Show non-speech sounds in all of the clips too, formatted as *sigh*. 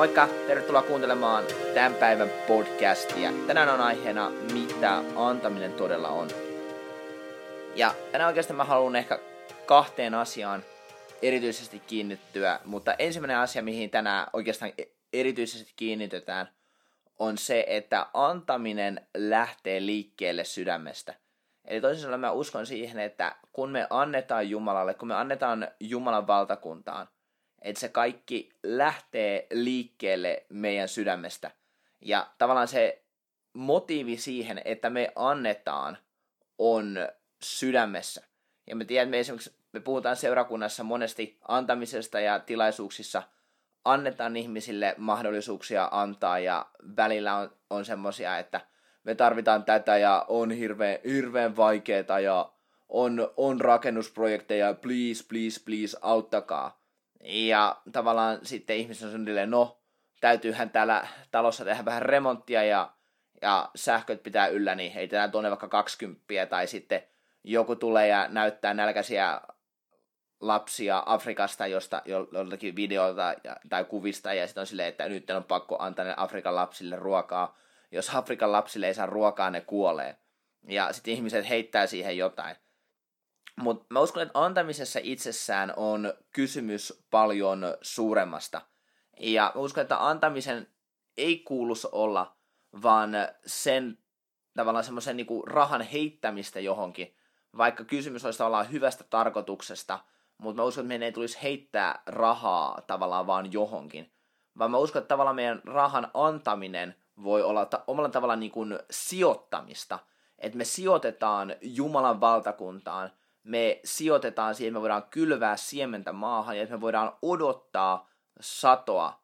Moikka, tervetuloa kuuntelemaan tämän päivän podcastia. Tänään on aiheena, mitä antaminen todella on. Ja tänään oikeastaan mä haluan ehkä kahteen asiaan erityisesti kiinnittyä, mutta ensimmäinen asia, mihin tänään oikeastaan e- erityisesti kiinnitetään, on se, että antaminen lähtee liikkeelle sydämestä. Eli toisin sanoen mä uskon siihen, että kun me annetaan Jumalalle, kun me annetaan Jumalan valtakuntaan, että se kaikki lähtee liikkeelle meidän sydämestä. Ja tavallaan se motiivi siihen, että me annetaan, on sydämessä. Ja me tiedämme esimerkiksi, me puhutaan seurakunnassa monesti antamisesta ja tilaisuuksissa annetaan ihmisille mahdollisuuksia antaa ja välillä on, on semmosia, että me tarvitaan tätä ja on hirveän, hirveän vaikeeta ja on, on rakennusprojekteja, please, please, please, auttakaa. Ja tavallaan sitten ihmiset on suunnilleen, no, täytyyhän täällä talossa tehdä vähän remonttia ja, ja sähköt pitää yllä, niin heitetään tuonne vaikka 20 tai sitten joku tulee ja näyttää nälkäisiä lapsia Afrikasta josta, joltakin videolta tai kuvista ja sitten on silleen, että nyt on pakko antaa ne Afrikan lapsille ruokaa. Jos Afrikan lapsille ei saa ruokaa, ne kuolee. Ja sitten ihmiset heittää siihen jotain. Mutta mä uskon, että antamisessa itsessään on kysymys paljon suuremmasta. Ja mä uskon, että antamisen ei kuuluisi olla, vaan sen tavallaan semmoisen niinku rahan heittämistä johonkin. Vaikka kysymys olisi tavallaan hyvästä tarkoituksesta, mutta mä uskon, että meidän ei tulisi heittää rahaa tavallaan vaan johonkin. Vaan mä uskon, että tavallaan meidän rahan antaminen voi olla ta- omalla tavalla niin kuin sijoittamista. Että me sijoitetaan Jumalan valtakuntaan me sijoitetaan siihen, me voidaan kylvää siementä maahan ja me voidaan odottaa satoa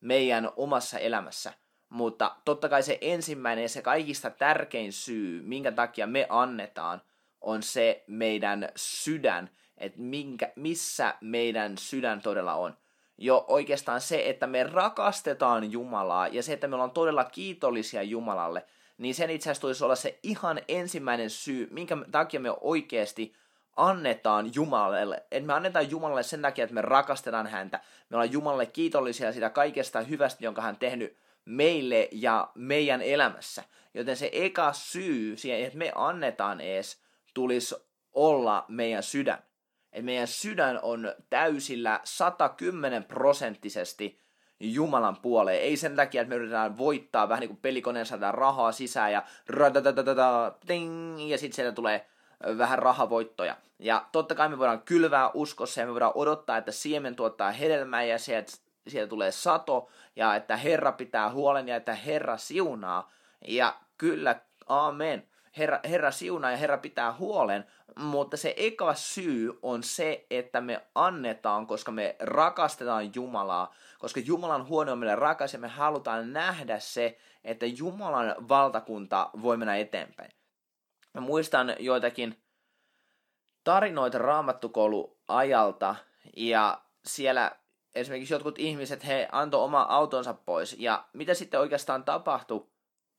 meidän omassa elämässä. Mutta totta kai se ensimmäinen ja se kaikista tärkein syy, minkä takia me annetaan, on se meidän sydän, että minkä, missä meidän sydän todella on. Jo oikeastaan se, että me rakastetaan Jumalaa ja se, että me ollaan todella kiitollisia Jumalalle, niin sen itse asiassa tulisi olla se ihan ensimmäinen syy, minkä takia me oikeasti annetaan Jumalalle. Että me annetaan Jumalalle sen takia, että me rakastetaan häntä. Me ollaan Jumalalle kiitollisia siitä kaikesta hyvästä, jonka hän tehnyt meille ja meidän elämässä. Joten se eka syy siihen, että me annetaan ees, tulisi olla meidän sydän. Että meidän sydän on täysillä 110 prosenttisesti Jumalan puoleen. Ei sen takia, että me yritetään voittaa vähän niin kuin pelikoneen saadaan rahaa sisään ja ja sitten sieltä tulee vähän rahavoittoja. Ja totta kai me voidaan kylvää uskossa ja me voidaan odottaa, että siemen tuottaa hedelmää ja sieltä, sieltä tulee sato ja että Herra pitää huolen ja että Herra siunaa. Ja kyllä, amen. Herra, Herra siunaa ja Herra pitää huolen, mutta se eka syy on se, että me annetaan, koska me rakastetaan Jumalaa, koska Jumalan huone on meille rakas ja me halutaan nähdä se, että Jumalan valtakunta voi mennä eteenpäin. Mä muistan joitakin tarinoita raamattukouluajalta ja siellä esimerkiksi jotkut ihmiset, he antoi oma autonsa pois ja mitä sitten oikeastaan tapahtui,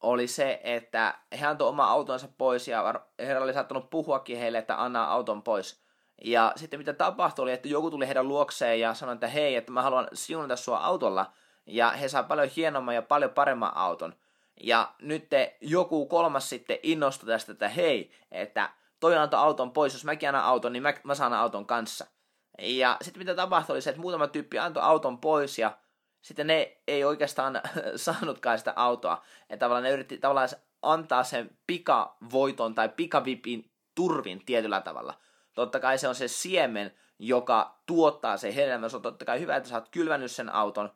oli se, että he antoi oma autonsa pois ja herra oli saattanut puhuakin heille, että anna auton pois. Ja sitten mitä tapahtui oli, että joku tuli heidän luokseen ja sanoi, että hei, että mä haluan siunata sua autolla. Ja he saa paljon hienomman ja paljon paremman auton. Ja nyt te, joku kolmas sitten innostui tästä, että hei, että toi antoi auton pois, jos mäkin annan auton, niin mä, mä saan auton kanssa. Ja sitten mitä tapahtui oli se, että muutama tyyppi antoi auton pois ja sitten ne ei oikeastaan *laughs* saanutkaan sitä autoa. Että tavallaan ne yritti tavallaan antaa sen pikavoiton tai pikavipin turvin tietyllä tavalla. Totta kai se on se siemen, joka tuottaa se hedelmä. Se on totta kai hyvä, että sä oot kylvännyt sen auton,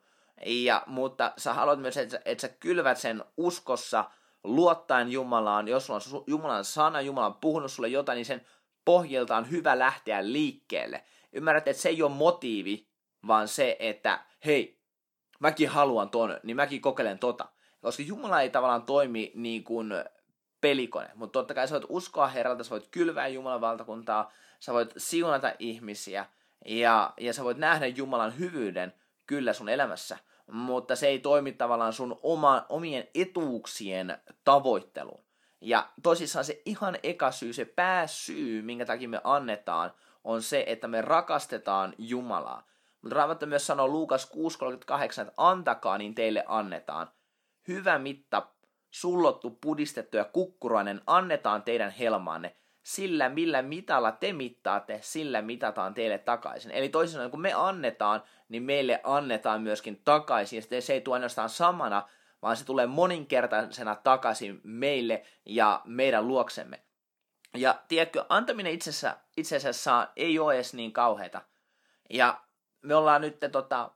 ja, mutta sä haluat myös, että, että sä kylvät sen uskossa, luottaen Jumalaan. Jos sulla on Jumalan sana, Jumala on puhunut sulle jotain, niin sen pohjalta on hyvä lähteä liikkeelle. Ymmärrät, että se ei ole motiivi, vaan se, että hei, mäkin haluan ton, niin mäkin kokeilen tota. Koska Jumala ei tavallaan toimi niin kuin pelikone, mutta totta kai sä voit uskoa Herralta, sä voit kylvää Jumalan valtakuntaa, sä voit siunata ihmisiä ja, ja sä voit nähdä Jumalan hyvyyden, kyllä sun elämässä, mutta se ei toimi tavallaan sun oma, omien etuuksien tavoitteluun. Ja tosissaan se ihan eka syy, se pääsyy, minkä takia me annetaan, on se, että me rakastetaan Jumalaa. Mutta Raamattu myös sanoo Luukas 6.38, että antakaa, niin teille annetaan. Hyvä mitta, sullottu, pudistettu ja kukkurainen annetaan teidän helmaanne. Sillä millä mitalla te mittaatte, sillä mitataan teille takaisin. Eli toisin sanoen, kun me annetaan, niin meille annetaan myöskin takaisin. Ja se ei tule ainoastaan samana, vaan se tulee moninkertaisena takaisin meille ja meidän luoksemme. Ja tiedätkö, antaminen itsessä, itse asiassa ei ole edes niin kauheita. Ja me ollaan nyt, tota,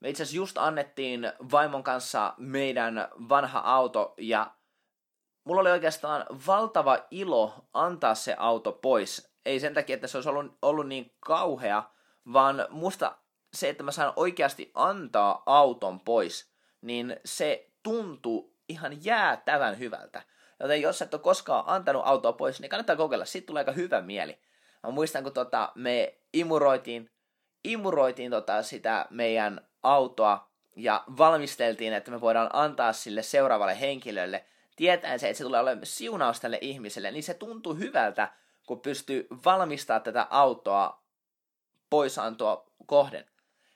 me itse asiassa just annettiin vaimon kanssa meidän vanha auto ja mulla oli oikeastaan valtava ilo antaa se auto pois. Ei sen takia, että se olisi ollut, ollut niin kauhea, vaan musta se, että mä saan oikeasti antaa auton pois, niin se tuntuu ihan jäätävän hyvältä. Joten jos et ole koskaan antanut autoa pois, niin kannattaa kokeilla. Siitä tulee aika hyvä mieli. Mä muistan, kun tota, me imuroitiin, imuroitiin tota sitä meidän autoa ja valmisteltiin, että me voidaan antaa sille seuraavalle henkilölle, tietäen se, että se tulee olemaan siunaus tälle ihmiselle, niin se tuntuu hyvältä, kun pystyy valmistamaan tätä autoa poisantoa kohden.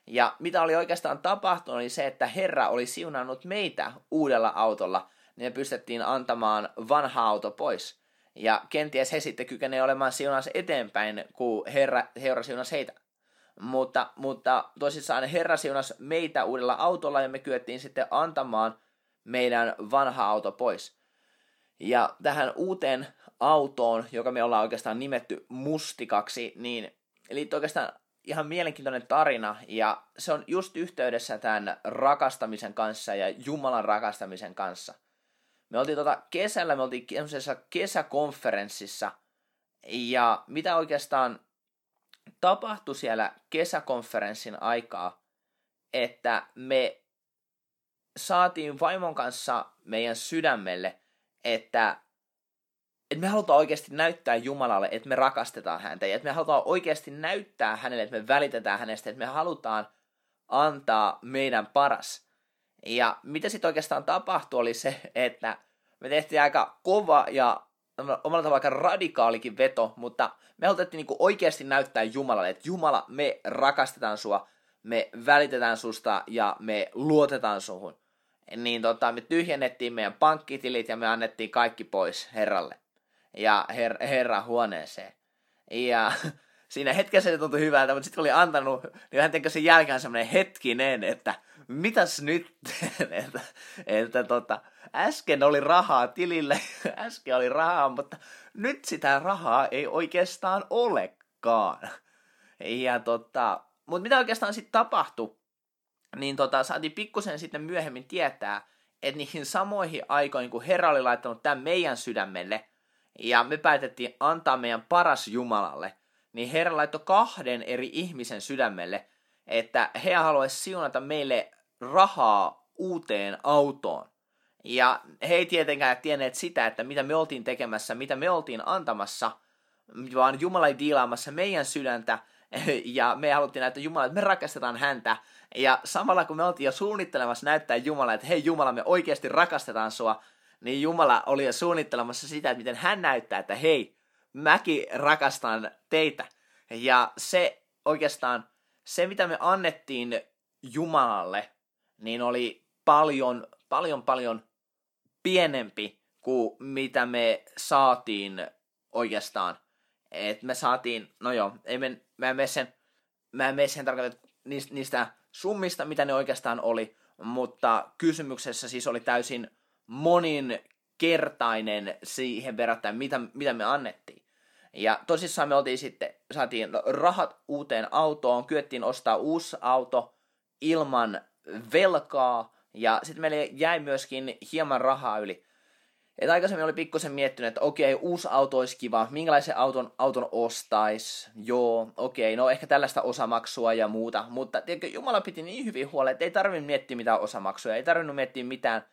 Ja mitä oli oikeastaan tapahtunut, oli se, että Herra oli siunannut meitä uudella autolla, niin me pystyttiin antamaan vanha auto pois. Ja kenties he sitten kykenee olemaan siunaus eteenpäin, kun Herra, Herra siunasi heitä. Mutta, mutta tosissaan Herra siunasi meitä uudella autolla ja me kyettiin sitten antamaan meidän vanha auto pois. Ja tähän uuteen autoon, joka me ollaan oikeastaan nimetty mustikaksi, niin liittyy oikeastaan ihan mielenkiintoinen tarina, ja se on just yhteydessä tämän rakastamisen kanssa ja Jumalan rakastamisen kanssa. Me oltiin tota kesällä, me oltiin kesäkonferenssissa, ja mitä oikeastaan tapahtui siellä kesäkonferenssin aikaa, että me saatiin vaimon kanssa meidän sydämelle, että että me halutaan oikeasti näyttää Jumalalle, että me rakastetaan häntä ja että me halutaan oikeasti näyttää hänelle, että me välitetään hänestä, että me halutaan antaa meidän paras. Ja mitä sitten oikeastaan tapahtui oli se, että me tehtiin aika kova ja omalla tavalla aika radikaalikin veto, mutta me haluttiin niinku oikeasti näyttää Jumalalle, että Jumala, me rakastetaan sua, me välitetään susta ja me luotetaan suhun. Niin tota, me tyhjennettiin meidän pankkitilit ja me annettiin kaikki pois Herralle ja her, herra huoneeseen. Ja *laughs* siinä hetkessä se tuntui hyvältä, mutta sitten oli antanut, niin hän teki sen jälkeen semmoinen hetkinen, että mitäs nyt, *laughs* että, että tota, äsken oli rahaa tilille, *laughs* äsken oli rahaa, mutta nyt sitä rahaa ei oikeastaan olekaan. Ja tota, mutta mitä oikeastaan sitten tapahtui, niin tota, saatiin pikkusen sitten myöhemmin tietää, että niihin samoihin aikoihin, kun Herra oli laittanut tämän meidän sydämelle, ja me päätettiin antaa meidän paras Jumalalle, niin Herra laittoi kahden eri ihmisen sydämelle, että he haluaisivat siunata meille rahaa uuteen autoon. Ja he ei tietenkään tienneet sitä, että mitä me oltiin tekemässä, mitä me oltiin antamassa, vaan Jumala ei diilaamassa meidän sydäntä, *laughs* ja me haluttiin näyttää Jumala, että me rakastetaan häntä. Ja samalla kun me oltiin jo suunnittelemassa näyttää Jumala, että hei Jumala, me oikeasti rakastetaan sua, niin Jumala oli jo suunnittelemassa sitä, että miten hän näyttää, että hei, mäkin rakastan teitä. Ja se oikeastaan, se mitä me annettiin Jumalalle, niin oli paljon, paljon, paljon pienempi kuin mitä me saatiin oikeastaan. Et me saatiin, no joo, ei me, mä en mene sen, mä en mene sen niistä, niistä summista, mitä ne oikeastaan oli, mutta kysymyksessä siis oli täysin moninkertainen siihen verrattuna, mitä, mitä me annettiin. Ja tosissaan me oltiin sitten, saatiin rahat uuteen autoon, kyettiin ostaa uusi auto ilman velkaa, ja sitten meille jäi myöskin hieman rahaa yli. Et aikaisemmin oli pikkusen miettinyt, että okei, uusi auto olisi kiva, minkälaisen auton, auton ostais, joo, okei, no ehkä tällaista osamaksua ja muuta, mutta tiedätkö, Jumala piti niin hyvin huolen, että ei tarvinnut miettiä mitään osamaksuja, ei tarvinnut miettiä mitään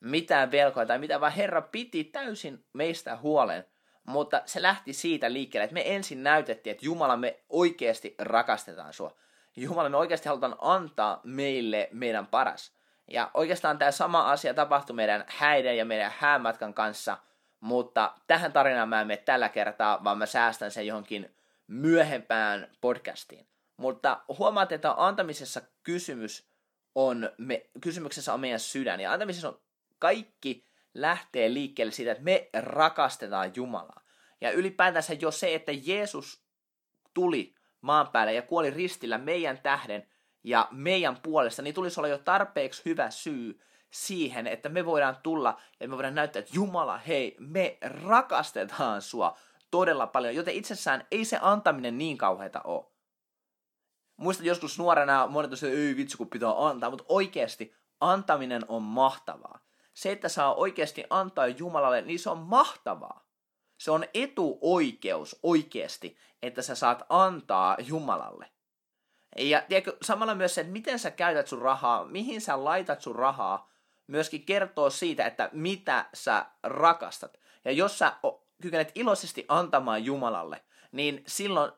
mitään velkoja tai mitä, vaan Herra piti täysin meistä huolen. Mutta se lähti siitä liikkeelle, että me ensin näytettiin, että Jumala me oikeasti rakastetaan sua. Jumala me oikeasti halutaan antaa meille meidän paras. Ja oikeastaan tämä sama asia tapahtui meidän häiden ja meidän häämatkan kanssa, mutta tähän tarinaan mä en mene tällä kertaa, vaan mä säästän sen johonkin myöhempään podcastiin. Mutta huomaat, että antamisessa kysymys on me, kysymyksessä on meidän sydän. Ja antamisessa on kaikki lähtee liikkeelle siitä, että me rakastetaan Jumalaa. Ja ylipäätänsä jo se, että Jeesus tuli maan päälle ja kuoli ristillä meidän tähden ja meidän puolesta, niin tulisi olla jo tarpeeksi hyvä syy siihen, että me voidaan tulla ja me voidaan näyttää, että Jumala, hei, me rakastetaan sua todella paljon, joten itsessään ei se antaminen niin kauheita ole. Muistan joskus nuorena monet että ei vitsi kun pitää antaa, mutta oikeasti antaminen on mahtavaa. Se, että saa oikeasti antaa Jumalalle, niin se on mahtavaa. Se on etuoikeus oikeasti, että sä saat antaa Jumalalle. Ja tiedätkö, samalla myös se, että miten sä käytät sun rahaa, mihin sä laitat sun rahaa, myöskin kertoo siitä, että mitä sä rakastat. Ja jos sä kykenet iloisesti antamaan Jumalalle, niin silloin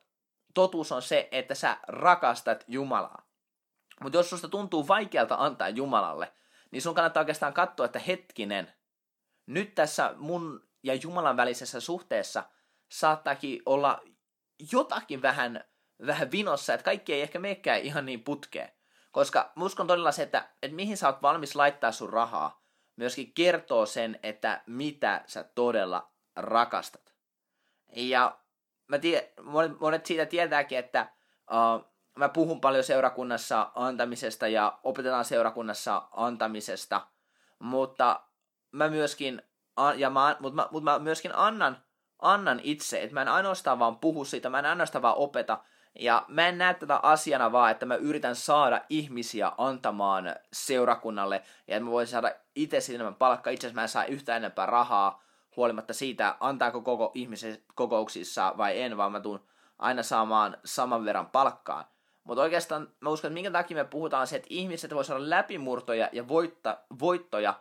totuus on se, että sä rakastat Jumalaa. Mutta jos susta tuntuu vaikealta antaa Jumalalle, niin sun kannattaa oikeastaan katsoa, että hetkinen, nyt tässä mun ja Jumalan välisessä suhteessa saattaakin olla jotakin vähän, vähän vinossa, että kaikki ei ehkä meekään ihan niin putkeen. Koska uskon todella se, että, että mihin sä oot valmis laittaa sun rahaa, myöskin kertoo sen, että mitä sä todella rakastat. Ja mä tiedän, monet siitä tietääkin, että uh, mä puhun paljon seurakunnassa antamisesta ja opetetaan seurakunnassa antamisesta, mutta mä myöskin, ja mä, mutta mä, mutta mä myöskin annan, annan itse, että mä en ainoastaan vaan puhu siitä, mä en ainoastaan vaan opeta, ja mä en näe tätä asiana vaan, että mä yritän saada ihmisiä antamaan seurakunnalle, ja että mä voisin saada itse enemmän palkkaa, itse asiassa mä en saa yhtä enempää rahaa, huolimatta siitä, antaako koko ihmisen kokouksissa vai en, vaan mä tuun aina saamaan saman verran palkkaa. Mutta oikeastaan mä uskon, että minkä takia me puhutaan se, että ihmiset voi saada läpimurtoja ja voitta, voittoja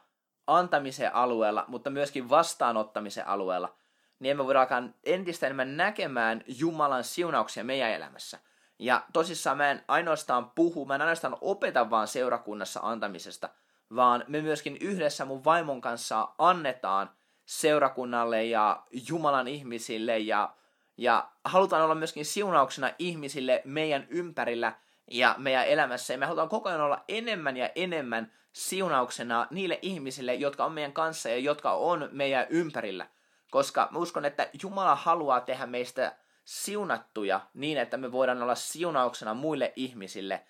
antamisen alueella, mutta myöskin vastaanottamisen alueella, niin emme voida alkaa entistä enemmän näkemään Jumalan siunauksia meidän elämässä. Ja tosissaan mä en ainoastaan puhu, mä en ainoastaan opeta vaan seurakunnassa antamisesta, vaan me myöskin yhdessä mun vaimon kanssa annetaan seurakunnalle ja Jumalan ihmisille ja, ja halutaan olla myöskin siunauksena ihmisille meidän ympärillä ja meidän elämässä. Ja me halutaan koko ajan olla enemmän ja enemmän siunauksena niille ihmisille, jotka on meidän kanssa ja jotka on meidän ympärillä. Koska mä uskon, että Jumala haluaa tehdä meistä siunattuja niin, että me voidaan olla siunauksena muille ihmisille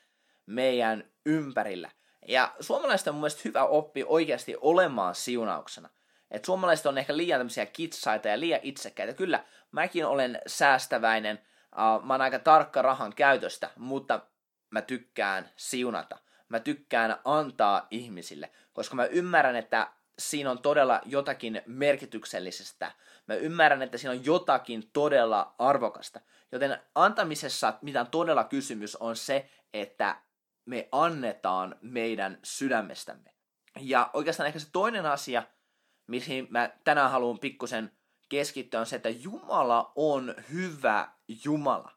meidän ympärillä. Ja suomalaiset on mun mielestä hyvä oppi oikeasti olemaan siunauksena. Et suomalaiset on ehkä liian tämmöisiä kitsaita ja liian itsekkäitä. Kyllä, mäkin olen säästäväinen, uh, mä oon aika tarkka rahan käytöstä, mutta mä tykkään siunata. Mä tykkään antaa ihmisille, koska mä ymmärrän, että siinä on todella jotakin merkityksellisestä. Mä ymmärrän, että siinä on jotakin todella arvokasta. Joten antamisessa, mitä on todella kysymys, on se, että me annetaan meidän sydämestämme. Ja oikeastaan ehkä se toinen asia, mihin mä tänään haluan pikkusen keskittyä, on se, että Jumala on hyvä Jumala.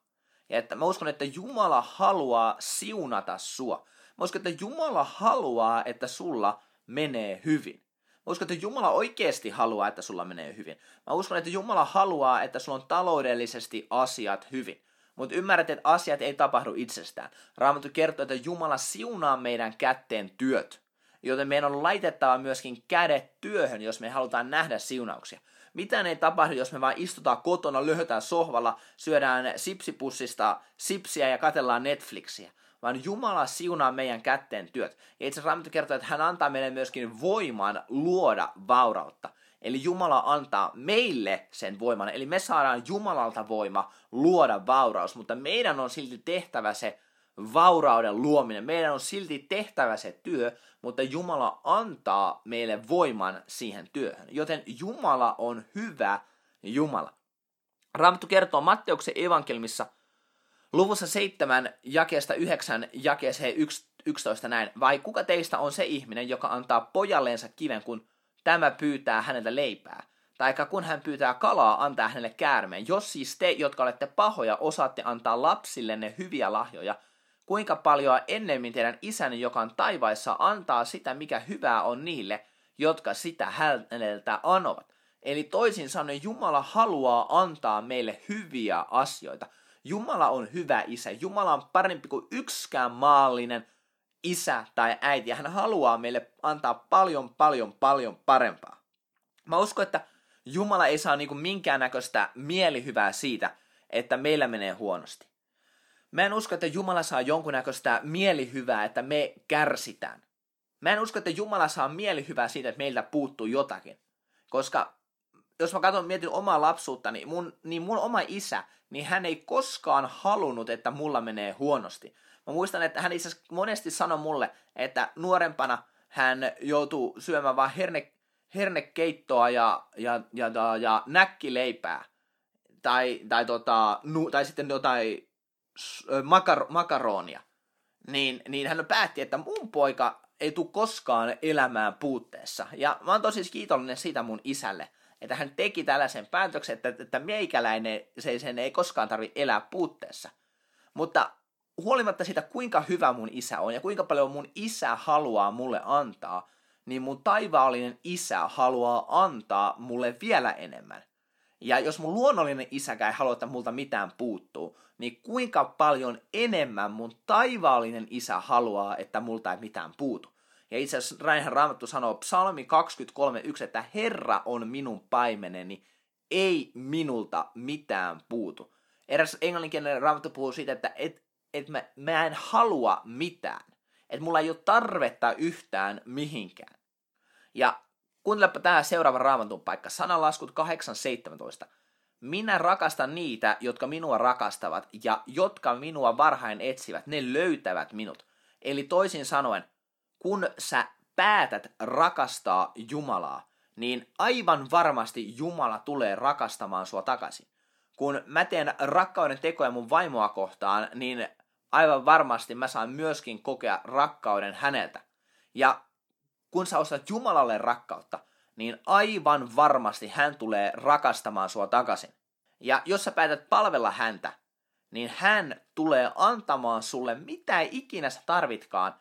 Ja että mä uskon, että Jumala haluaa siunata sua. Mä uskon, että Jumala haluaa, että sulla menee hyvin. Mä uskon, että Jumala oikeasti haluaa, että sulla menee hyvin. Mä uskon, että Jumala haluaa, että sulla on taloudellisesti asiat hyvin. Mutta ymmärrät, että asiat ei tapahdu itsestään. Raamattu kertoo, että Jumala siunaa meidän kätteen työt. Joten meidän on laitettava myöskin kädet työhön, jos me halutaan nähdä siunauksia. Mitään ei tapahdu, jos me vain istutaan kotona, lyhötään sohvalla, syödään sipsipussista sipsiä ja katellaan Netflixiä. Vaan Jumala siunaa meidän kätteen työt. Ja itse asiassa Raamattu kertoo, että hän antaa meille myöskin voiman luoda vaurautta. Eli Jumala antaa meille sen voiman. Eli me saadaan Jumalalta voima luoda vauraus, mutta meidän on silti tehtävä se vaurauden luominen. Meidän on silti tehtävä se työ, mutta Jumala antaa meille voiman siihen työhön. Joten Jumala on hyvä Jumala. Raamattu kertoo Matteuksen evankelmissa luvussa 7 jakeesta 9 jakeeseen 11 näin. Vai kuka teistä on se ihminen, joka antaa pojalleensa kiven, kun tämä pyytää häneltä leipää? Tai kun hän pyytää kalaa, antaa hänelle käärmeen. Jos siis te, jotka olette pahoja, osaatte antaa lapsillenne hyviä lahjoja – kuinka paljon ennemmin teidän isänne, joka on taivaissa, antaa sitä, mikä hyvää on niille, jotka sitä häneltä anovat. Eli toisin sanoen Jumala haluaa antaa meille hyviä asioita. Jumala on hyvä isä. Jumala on parempi kuin yksikään maallinen isä tai äiti. Ja hän haluaa meille antaa paljon, paljon, paljon parempaa. Mä uskon, että Jumala ei saa niinku minkäännäköistä mielihyvää siitä, että meillä menee huonosti. Mä en usko, että Jumala saa jonkunnäköistä mielihyvää, että me kärsitään. Mä en usko, että Jumala saa mielihyvää siitä, että meiltä puuttuu jotakin. Koska jos mä katson, mietin omaa lapsuutta, niin mun, niin mun oma isä, niin hän ei koskaan halunnut, että mulla menee huonosti. Mä muistan, että hän itse monesti sanoi mulle, että nuorempana hän joutuu syömään vaan herne, hernekeittoa ja, ja, ja, ja, ja näkkileipää. Tai, tai, tota, nu, tai sitten jotain makar, makaronia. Niin, niin hän päätti, että mun poika ei tule koskaan elämään puutteessa. Ja mä oon tosi kiitollinen siitä mun isälle, että hän teki tällaisen päätöksen, että, että meikäläinen, se, sen ei koskaan tarvi elää puutteessa. Mutta huolimatta siitä, kuinka hyvä mun isä on ja kuinka paljon mun isä haluaa mulle antaa, niin mun taivaallinen isä haluaa antaa mulle vielä enemmän. Ja jos mun luonnollinen isäkään ei halua, että multa mitään puuttuu, niin kuinka paljon enemmän mun taivaallinen isä haluaa, että multa ei mitään puutu. Ja itse asiassa Raihan Raamattu sanoo psalmi 23.1, että Herra on minun paimeneni, ei minulta mitään puutu. Eräs englanninkielinen Raamattu puhuu siitä, että et, et mä, mä en halua mitään. Että mulla ei ole tarvetta yhtään mihinkään. Ja kuuntelepa tämä seuraava raamatun paikka, sananlaskut 8.17. Minä rakastan niitä, jotka minua rakastavat ja jotka minua varhain etsivät, ne löytävät minut. Eli toisin sanoen, kun sä päätät rakastaa Jumalaa, niin aivan varmasti Jumala tulee rakastamaan sua takaisin. Kun mä teen rakkauden tekoja mun vaimoa kohtaan, niin aivan varmasti mä saan myöskin kokea rakkauden häneltä. Ja kun sä ostat Jumalalle rakkautta, niin aivan varmasti hän tulee rakastamaan sua takaisin. Ja jos sä päätät palvella häntä, niin hän tulee antamaan sulle mitä ikinä sä tarvitkaan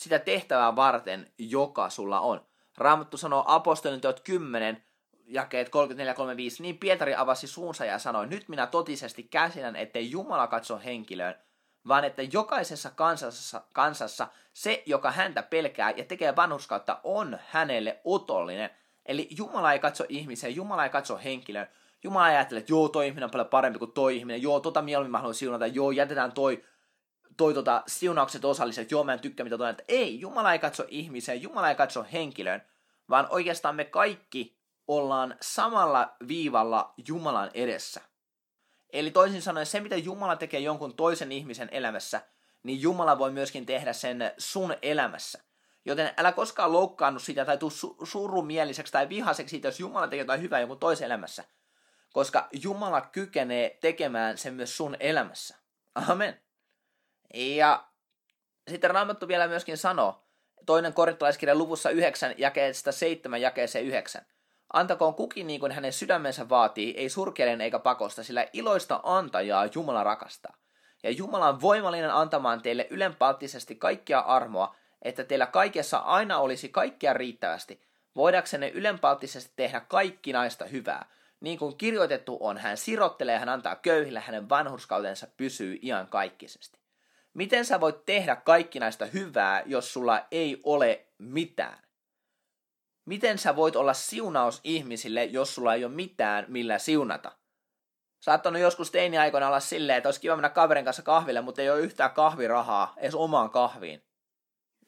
sitä tehtävää varten, joka sulla on. Raamattu sanoo apostolin teot 10, jakeet 34-35, niin Pietari avasi suunsa ja sanoi, nyt minä totisesti käsinän, ettei Jumala katso henkilöön, vaan että jokaisessa kansassa, kansassa se, joka häntä pelkää ja tekee vanhuskautta, on hänelle otollinen. Eli Jumala ei katso ihmisiä, Jumala ei katso henkilöön. Jumala ajattelee, että joo, toi ihminen on paljon parempi kuin toi ihminen, joo, tota mieluummin mä haluan siunata, joo, jätetään toi, toi tota, siunaukset osalliset, joo, mä en tykkää mitä toinen, että ei, Jumala ei katso ihmiseen, Jumala ei katso henkilöön, vaan oikeastaan me kaikki ollaan samalla viivalla Jumalan edessä. Eli toisin sanoen se, mitä Jumala tekee jonkun toisen ihmisen elämässä, niin Jumala voi myöskin tehdä sen sun elämässä. Joten älä koskaan loukkaannut sitä tai tuu su- surumieliseksi tai vihaseksi siitä, jos Jumala tekee jotain hyvää jonkun toisen elämässä. Koska Jumala kykenee tekemään sen myös sun elämässä. Amen. Ja sitten Raamattu vielä myöskin sanoo, toinen korintolaiskirja luvussa 9, jakeesta 7, jakeeseen 9. Antakoon kukin niin kuin hänen sydämensä vaatii, ei surkeiden eikä pakosta, sillä iloista antajaa Jumala rakastaa. Ja Jumala on voimallinen antamaan teille ylenpalttisesti kaikkia armoa, että teillä kaikessa aina olisi kaikkia riittävästi, voidaksenne ylenpalttisesti tehdä kaikki naista hyvää. Niin kuin kirjoitettu on, hän sirottelee, hän antaa köyhille, hänen vanhurskautensa pysyy kaikkisesti. Miten sä voit tehdä kaikki näistä hyvää, jos sulla ei ole mitään? Miten sä voit olla siunaus ihmisille, jos sulla ei ole mitään, millä siunata? Saattanut joskus teini-aikoina olla silleen, että olisi kiva mennä kaverin kanssa kahville, mutta ei ole yhtään kahvirahaa edes omaan kahviin.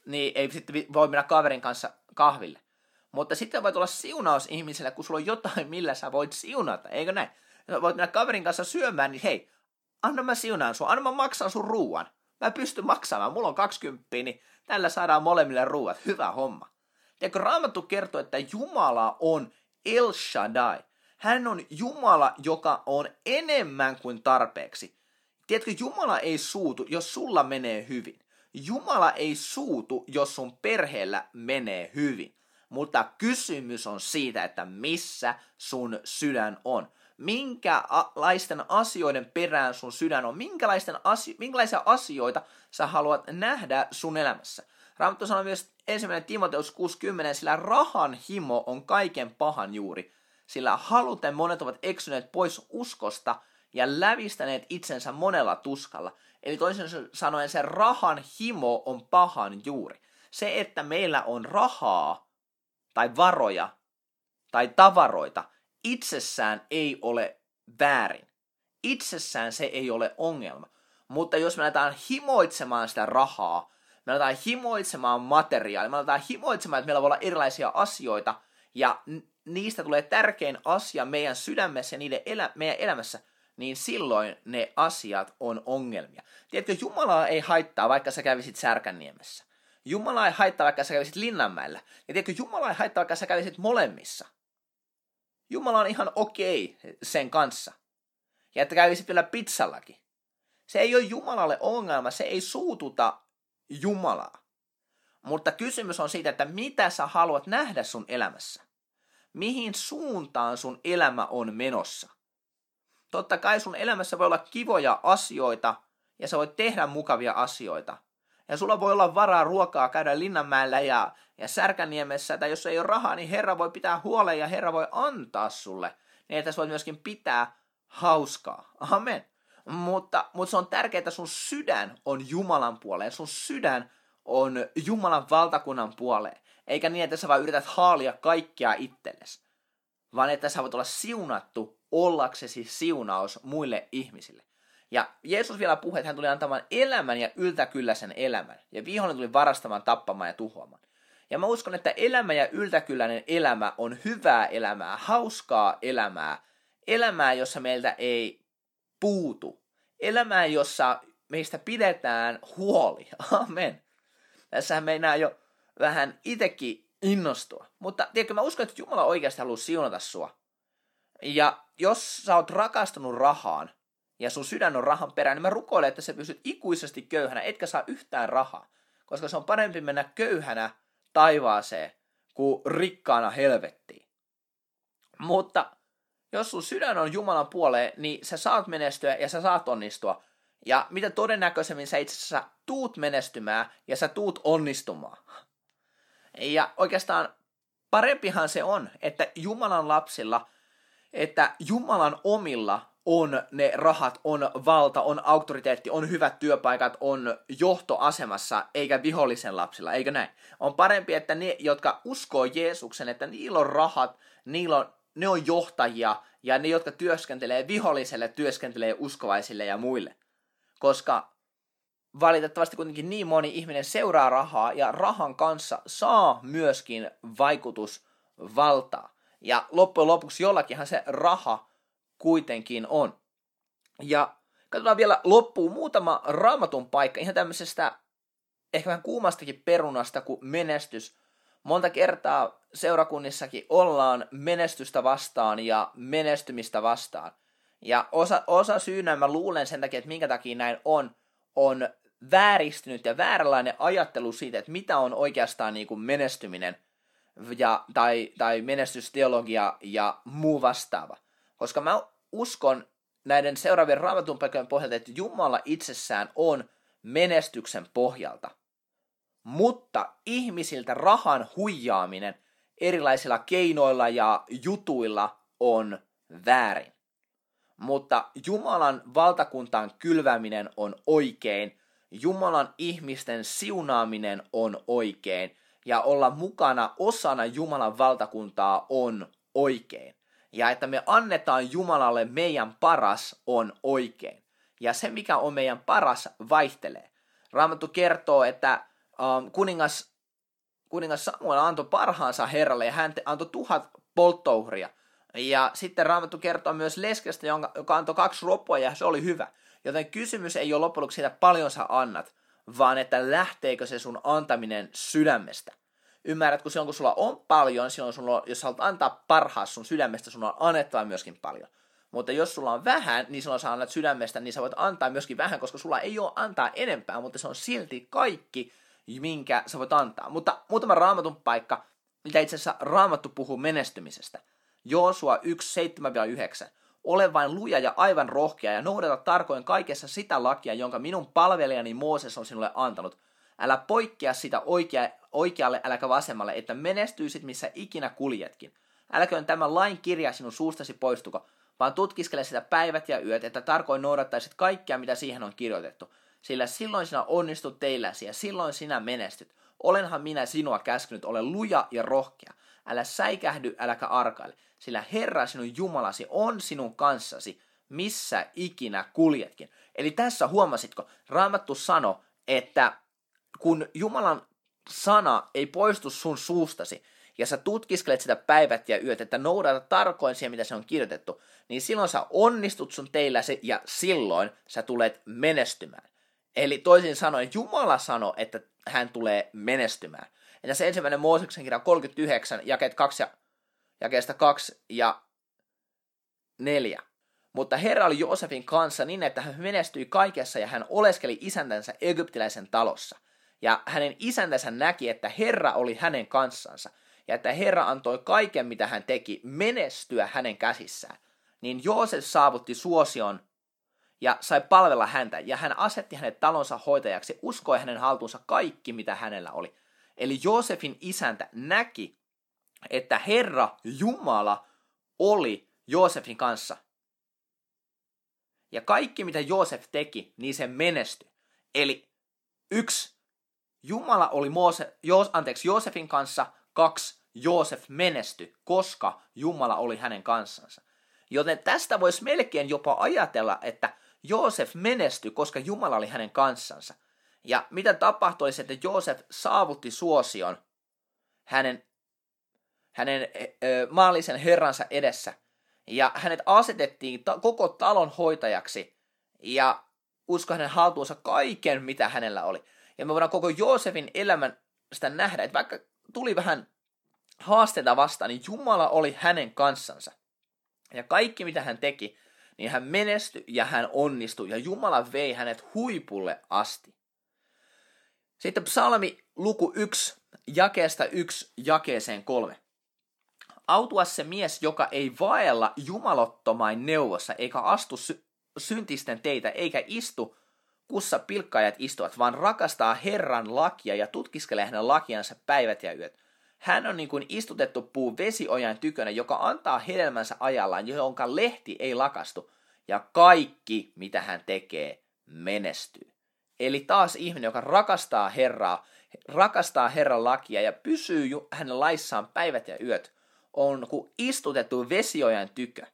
Niin ei sitten voi mennä kaverin kanssa kahville. Mutta sitten voit olla siunaus ihmiselle, kun sulla on jotain, millä sä voit siunata, eikö näin? Voit mennä kaverin kanssa syömään, niin hei, anna mä siunaan sun, anna mä maksan sun ruuan. Mä pystyn maksamaan, mulla on 20, niin tällä saadaan molemmille ruuat. Hyvä homma. Tiedätkö, Raamattu kertoo, että Jumala on El Shaddai. Hän on Jumala, joka on enemmän kuin tarpeeksi. Tiedätkö, Jumala ei suutu, jos sulla menee hyvin. Jumala ei suutu, jos sun perheellä menee hyvin. Mutta kysymys on siitä, että missä sun sydän on. Minkälaisten asioiden perään sun sydän on. Minkälaisten asio- minkälaisia asioita sä haluat nähdä sun elämässä. Raamattu sanoo myös ensimmäinen Timoteus 60, sillä rahan himo on kaiken pahan juuri. Sillä haluten monet ovat eksyneet pois uskosta ja lävistäneet itsensä monella tuskalla. Eli toisin sanoen se rahan himo on pahan juuri. Se, että meillä on rahaa tai varoja tai tavaroita, itsessään ei ole väärin. Itsessään se ei ole ongelma. Mutta jos me aletaan himoitsemaan sitä rahaa, me aletaan himoitsemaan materiaalia, me aletaan himoitsemaan, että meillä voi olla erilaisia asioita, ja niistä tulee tärkein asia meidän sydämessä ja niiden elä, meidän elämässä, niin silloin ne asiat on ongelmia. Tiedätkö, Jumalaa ei haittaa, vaikka sä kävisit Särkänniemessä. Jumala ei haittaa, vaikka sä kävisit Linnanmäellä. Ja tiedätkö, Jumala ei haittaa, vaikka sä kävisit molemmissa. Jumala on ihan okei okay sen kanssa. Ja että kävisit vielä pizzallakin. Se ei ole Jumalalle ongelma, se ei suututa Jumalaa. Mutta kysymys on siitä, että mitä sä haluat nähdä sun elämässä. Mihin suuntaan sun elämä on menossa. Totta kai sun elämässä voi olla kivoja asioita ja sä voit tehdä mukavia asioita. Ja sulla voi olla varaa ruokaa käydä Linnanmäellä ja, ja Särkäniemessä, tai jos ei ole rahaa, niin Herra voi pitää huolen ja Herra voi antaa sulle, niin että sä voit myöskin pitää hauskaa. Amen. Mutta, mutta se on tärkeää, että sun sydän on Jumalan puoleen, sun sydän on Jumalan valtakunnan puoleen. Eikä niin, että sä vaan yrität haalia kaikkea itsellesi, vaan että sä voit olla siunattu ollaksesi siunaus muille ihmisille. Ja Jeesus vielä puhui, että hän tuli antamaan elämän ja yltäkylläisen elämän. Ja vihollinen tuli varastamaan, tappamaan ja tuhoamaan. Ja mä uskon, että elämä ja yltäkylläinen elämä on hyvää elämää, hauskaa elämää, elämää, jossa meiltä ei puutu, elämää, jossa meistä pidetään huoli. *laughs* Amen. Tässähän meinaa jo vähän itekin innostua. Mutta tiedätkö, mä uskon, että Jumala oikeasti haluaa siunata sua. Ja jos sä oot rakastunut rahaan, ja sun sydän on rahan perään, niin mä rukoilen, että sä pysyt ikuisesti köyhänä, etkä saa yhtään rahaa. Koska se on parempi mennä köyhänä taivaaseen kuin rikkaana helvettiin. Mutta jos sun sydän on Jumalan puoleen, niin sä saat menestyä ja sä saat onnistua. Ja mitä todennäköisemmin sä itse asiassa tuut menestymään ja sä tuut onnistumaan. Ja oikeastaan parempihan se on, että Jumalan lapsilla, että Jumalan omilla on ne rahat, on valta, on auktoriteetti, on hyvät työpaikat, on johtoasemassa, eikä vihollisen lapsilla, eikö näin? On parempi, että ne, jotka uskoo Jeesuksen, että niillä on rahat, niillä on, ne on johtajia, ja ne, jotka työskentelee viholliselle, työskentelee uskovaisille ja muille. Koska valitettavasti kuitenkin niin moni ihminen seuraa rahaa, ja rahan kanssa saa myöskin vaikutusvaltaa. Ja loppujen lopuksi jollakinhan se raha kuitenkin on. Ja katsotaan vielä loppuun muutama raamatun paikka ihan tämmöisestä ehkä vähän kuumastakin perunasta kuin menestys. Monta kertaa seurakunnissakin ollaan menestystä vastaan ja menestymistä vastaan. Ja osa, osa syynä mä luulen sen takia, että minkä takia näin on, on vääristynyt ja vääränlainen ajattelu siitä, että mitä on oikeastaan niin kuin menestyminen ja, tai, tai menestysteologia ja muu vastaava. Koska mä uskon näiden seuraavien raamatun paikkojen pohjalta, että Jumala itsessään on menestyksen pohjalta. Mutta ihmisiltä rahan huijaaminen erilaisilla keinoilla ja jutuilla on väärin. Mutta Jumalan valtakuntaan kylväminen on oikein, Jumalan ihmisten siunaaminen on oikein, ja olla mukana osana Jumalan valtakuntaa on oikein ja että me annetaan Jumalalle meidän paras on oikein. Ja se, mikä on meidän paras, vaihtelee. Raamattu kertoo, että um, kuningas, kuningas Samuel antoi parhaansa Herralle ja hän antoi tuhat polttouhria. Ja sitten Raamattu kertoo myös leskestä, joka antoi kaksi roppua ja se oli hyvä. Joten kysymys ei ole loppujen lopuksi siitä, paljon sä annat, vaan että lähteekö se sun antaminen sydämestä ymmärrät, kun silloin kun sulla on paljon, silloin sulla, jos haluat antaa parhaas sun sydämestä, sun on annettava myöskin paljon. Mutta jos sulla on vähän, niin silloin sä annat sydämestä, niin sä voit antaa myöskin vähän, koska sulla ei ole antaa enempää, mutta se on silti kaikki, minkä sä voit antaa. Mutta muutama raamatun paikka, mitä itse asiassa raamattu puhuu menestymisestä. Joosua 1, 7-9. Ole vain luja ja aivan rohkea ja noudata tarkoin kaikessa sitä lakia, jonka minun palvelijani Mooses on sinulle antanut – Älä poikkea sitä oikea, oikealle äläkä vasemmalle, että menestyisit missä ikinä kuljetkin. Älköön tämän lain kirja sinun suustasi poistuko, vaan tutkiskele sitä päivät ja yöt, että tarkoin noudattaisit kaikkea, mitä siihen on kirjoitettu. Sillä silloin sinä onnistut teilläsi ja silloin sinä menestyt. Olenhan minä sinua käskynyt, ole luja ja rohkea. Älä säikähdy, äläkä arkaile, sillä Herra sinun Jumalasi on sinun kanssasi, missä ikinä kuljetkin. Eli tässä huomasitko, Raamattu sano, että kun Jumalan sana ei poistu sun suustasi, ja sä tutkiskelet sitä päivät ja yöt, että noudata tarkoin siihen, mitä se on kirjoitettu, niin silloin sä onnistut sun teilläsi ja silloin sä tulet menestymään. Eli toisin sanoen Jumala sanoi, että hän tulee menestymään. Ja tässä ensimmäinen Mooseksen kirja 39, jakeet 2 ja, jakeesta 2 ja 4. Mutta Herra oli Joosefin kanssa niin, että hän menestyi kaikessa ja hän oleskeli isäntänsä egyptiläisen talossa. Ja hänen isäntänsä näki, että Herra oli hänen kanssansa ja että Herra antoi kaiken, mitä hän teki, menestyä hänen käsissään. Niin Joosef saavutti suosion ja sai palvella häntä, ja hän asetti hänet talonsa hoitajaksi, uskoi hänen haltuunsa kaikki, mitä hänellä oli. Eli Joosefin isäntä näki, että Herra Jumala oli Joosefin kanssa. Ja kaikki, mitä Joosef teki, niin se menestyi. Eli yksi, Jumala oli Moose, Joos, anteeksi, Joosefin kanssa. Kaksi, Joosef menestyi, koska Jumala oli hänen kanssansa. Joten tästä voisi melkein jopa ajatella, että Joosef menestyi, koska Jumala oli hänen kanssansa. Ja mitä tapahtui, että Joosef saavutti suosion hänen, hänen ö, maallisen herransa edessä. Ja hänet asetettiin ta- koko talon hoitajaksi ja usko hänen haltuunsa kaiken, mitä hänellä oli. Ja me voidaan koko Joosefin elämän sitä nähdä, että vaikka tuli vähän haasteita vastaan, niin Jumala oli hänen kanssansa. Ja kaikki, mitä hän teki, niin hän menestyi ja hän onnistui ja Jumala vei hänet huipulle asti. Sitten psalmi luku 1, jakeesta 1 jakeeseen 3. Autua se mies, joka ei vaella jumalottomain neuvossa, eikä astu sy- syntisten teitä, eikä istu kussa pilkkaajat istuvat, vaan rakastaa Herran lakia ja tutkiskelee hänen lakiansa päivät ja yöt. Hän on niin kuin istutettu puu vesiojan tykönä, joka antaa hedelmänsä ajallaan, jonka lehti ei lakastu, ja kaikki, mitä hän tekee, menestyy. Eli taas ihminen, joka rakastaa Herraa, rakastaa Herran lakia ja pysyy hänen laissaan päivät ja yöt, on kuin istutettu vesiojan tykö.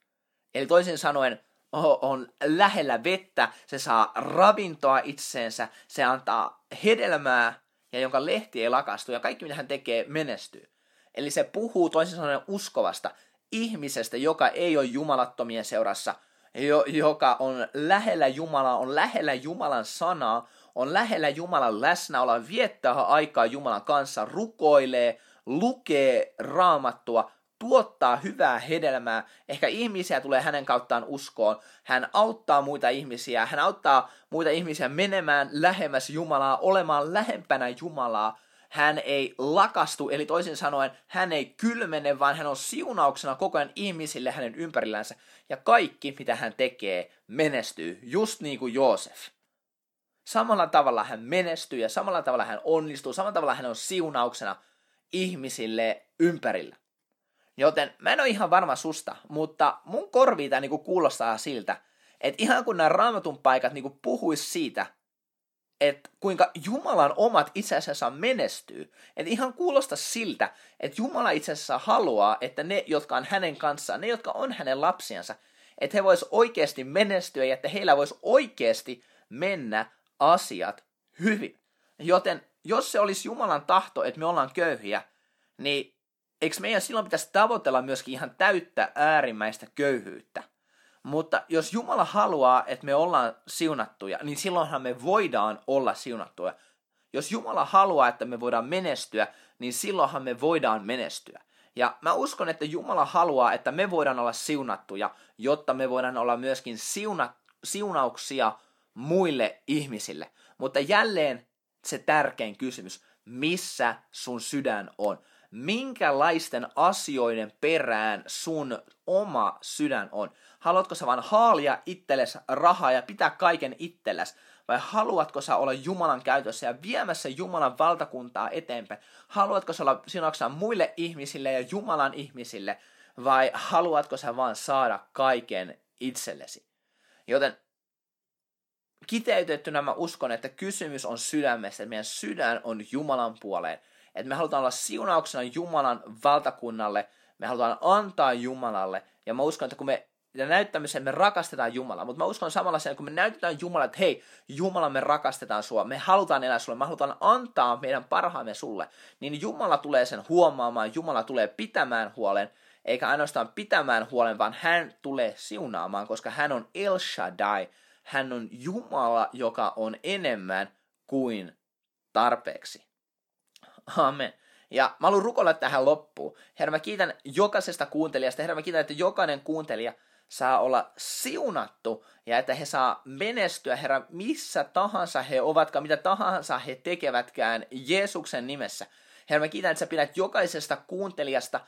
Eli toisin sanoen, on lähellä vettä, se saa ravintoa itseensä, se antaa hedelmää ja jonka lehti ei lakastu ja kaikki mitä hän tekee menestyy. Eli se puhuu toisin sanoen uskovasta ihmisestä, joka ei ole jumalattomien seurassa, jo, joka on lähellä Jumalaa, on lähellä Jumalan sanaa, on lähellä Jumalan läsnäoloa, viettää aikaa Jumalan kanssa, rukoilee, lukee raamattua, tuottaa hyvää hedelmää, ehkä ihmisiä tulee hänen kauttaan uskoon, hän auttaa muita ihmisiä, hän auttaa muita ihmisiä menemään lähemmäs Jumalaa, olemaan lähempänä Jumalaa, hän ei lakastu, eli toisin sanoen hän ei kylmene, vaan hän on siunauksena koko ajan ihmisille hänen ympärillänsä, ja kaikki mitä hän tekee menestyy, just niin kuin Joosef. Samalla tavalla hän menestyy ja samalla tavalla hän onnistuu, samalla tavalla hän on siunauksena ihmisille ympärillä. Joten mä en ole ihan varma susta, mutta mun korviin tämä niinku kuulostaa siltä, että ihan kun nämä raamatun paikat niinku puhuis siitä, että kuinka Jumalan omat itse asiassa menestyy. Että ihan kuulosta siltä, että Jumala itse asiassa haluaa, että ne, jotka on hänen kanssaan, ne, jotka on hänen lapsiansa, että he vois oikeasti menestyä ja että heillä voisi oikeasti mennä asiat hyvin. Joten jos se olisi Jumalan tahto, että me ollaan köyhiä, niin eikö meidän silloin pitäisi tavoitella myöskin ihan täyttä äärimmäistä köyhyyttä? Mutta jos Jumala haluaa, että me ollaan siunattuja, niin silloinhan me voidaan olla siunattuja. Jos Jumala haluaa, että me voidaan menestyä, niin silloinhan me voidaan menestyä. Ja mä uskon, että Jumala haluaa, että me voidaan olla siunattuja, jotta me voidaan olla myöskin siuna, siunauksia muille ihmisille. Mutta jälleen se tärkein kysymys, missä sun sydän on? Minkälaisten asioiden perään sun oma sydän on? Haluatko sä vaan haalia itsellesi rahaa ja pitää kaiken itsellesi? Vai haluatko sä olla Jumalan käytössä ja viemässä Jumalan valtakuntaa eteenpäin? Haluatko sä olla sinoksa muille ihmisille ja Jumalan ihmisille? vai haluatko sä vaan saada kaiken itsellesi. Joten kiteytettynä mä uskon, että kysymys on sydämessä, meidän sydän on Jumalan puoleen. Että me halutaan olla siunauksena Jumalan valtakunnalle, me halutaan antaa Jumalalle. Ja mä uskon, että kun me ja näyttämiseen me rakastetaan Jumalaa, mutta mä uskon samalla sen, kun me näytetään Jumala, että hei, Jumala, me rakastetaan sua, me halutaan elää sulle, me halutaan antaa meidän parhaamme sulle, niin Jumala tulee sen huomaamaan, Jumala tulee pitämään huolen, eikä ainoastaan pitämään huolen, vaan hän tulee siunaamaan, koska hän on El Shaddai, hän on Jumala, joka on enemmän kuin tarpeeksi. Amen. Ja mä haluan rukoilla tähän loppuun. Herra, mä kiitän jokaisesta kuuntelijasta. Herra, mä kiitän, että jokainen kuuntelija saa olla siunattu ja että he saa menestyä, Herra, missä tahansa he ovatkaan, mitä tahansa he tekevätkään Jeesuksen nimessä. Herra, mä kiitän, että sä pidät jokaisesta kuuntelijasta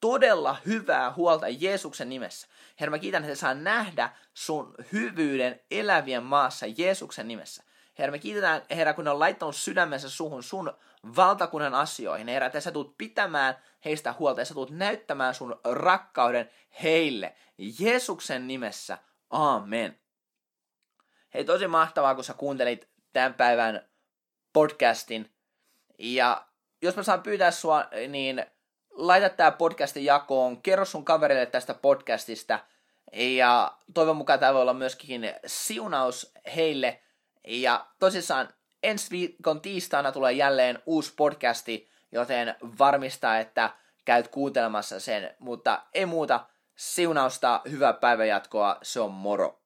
todella hyvää huolta Jeesuksen nimessä. Herra, mä kiitän, että saa nähdä sun hyvyyden elävien maassa Jeesuksen nimessä. Herra, me kiitetään, Herra, kun ne on laittanut sydämensä suhun sun valtakunnan asioihin. Herra, että sä tulet pitämään heistä huolta ja sä tulet näyttämään sun rakkauden heille. Jeesuksen nimessä. Amen. Hei, tosi mahtavaa, kun sä kuuntelit tämän päivän podcastin. Ja jos mä saan pyytää sua, niin laita tää podcastin jakoon, kerro sun kaverille tästä podcastista. Ja toivon mukaan tämä voi olla myöskin siunaus heille. Ja tosissaan ensi viikon tiistaina tulee jälleen uusi podcasti, joten varmista, että käyt kuuntelemassa sen. Mutta ei muuta, siunausta, hyvää päivänjatkoa, se on moro.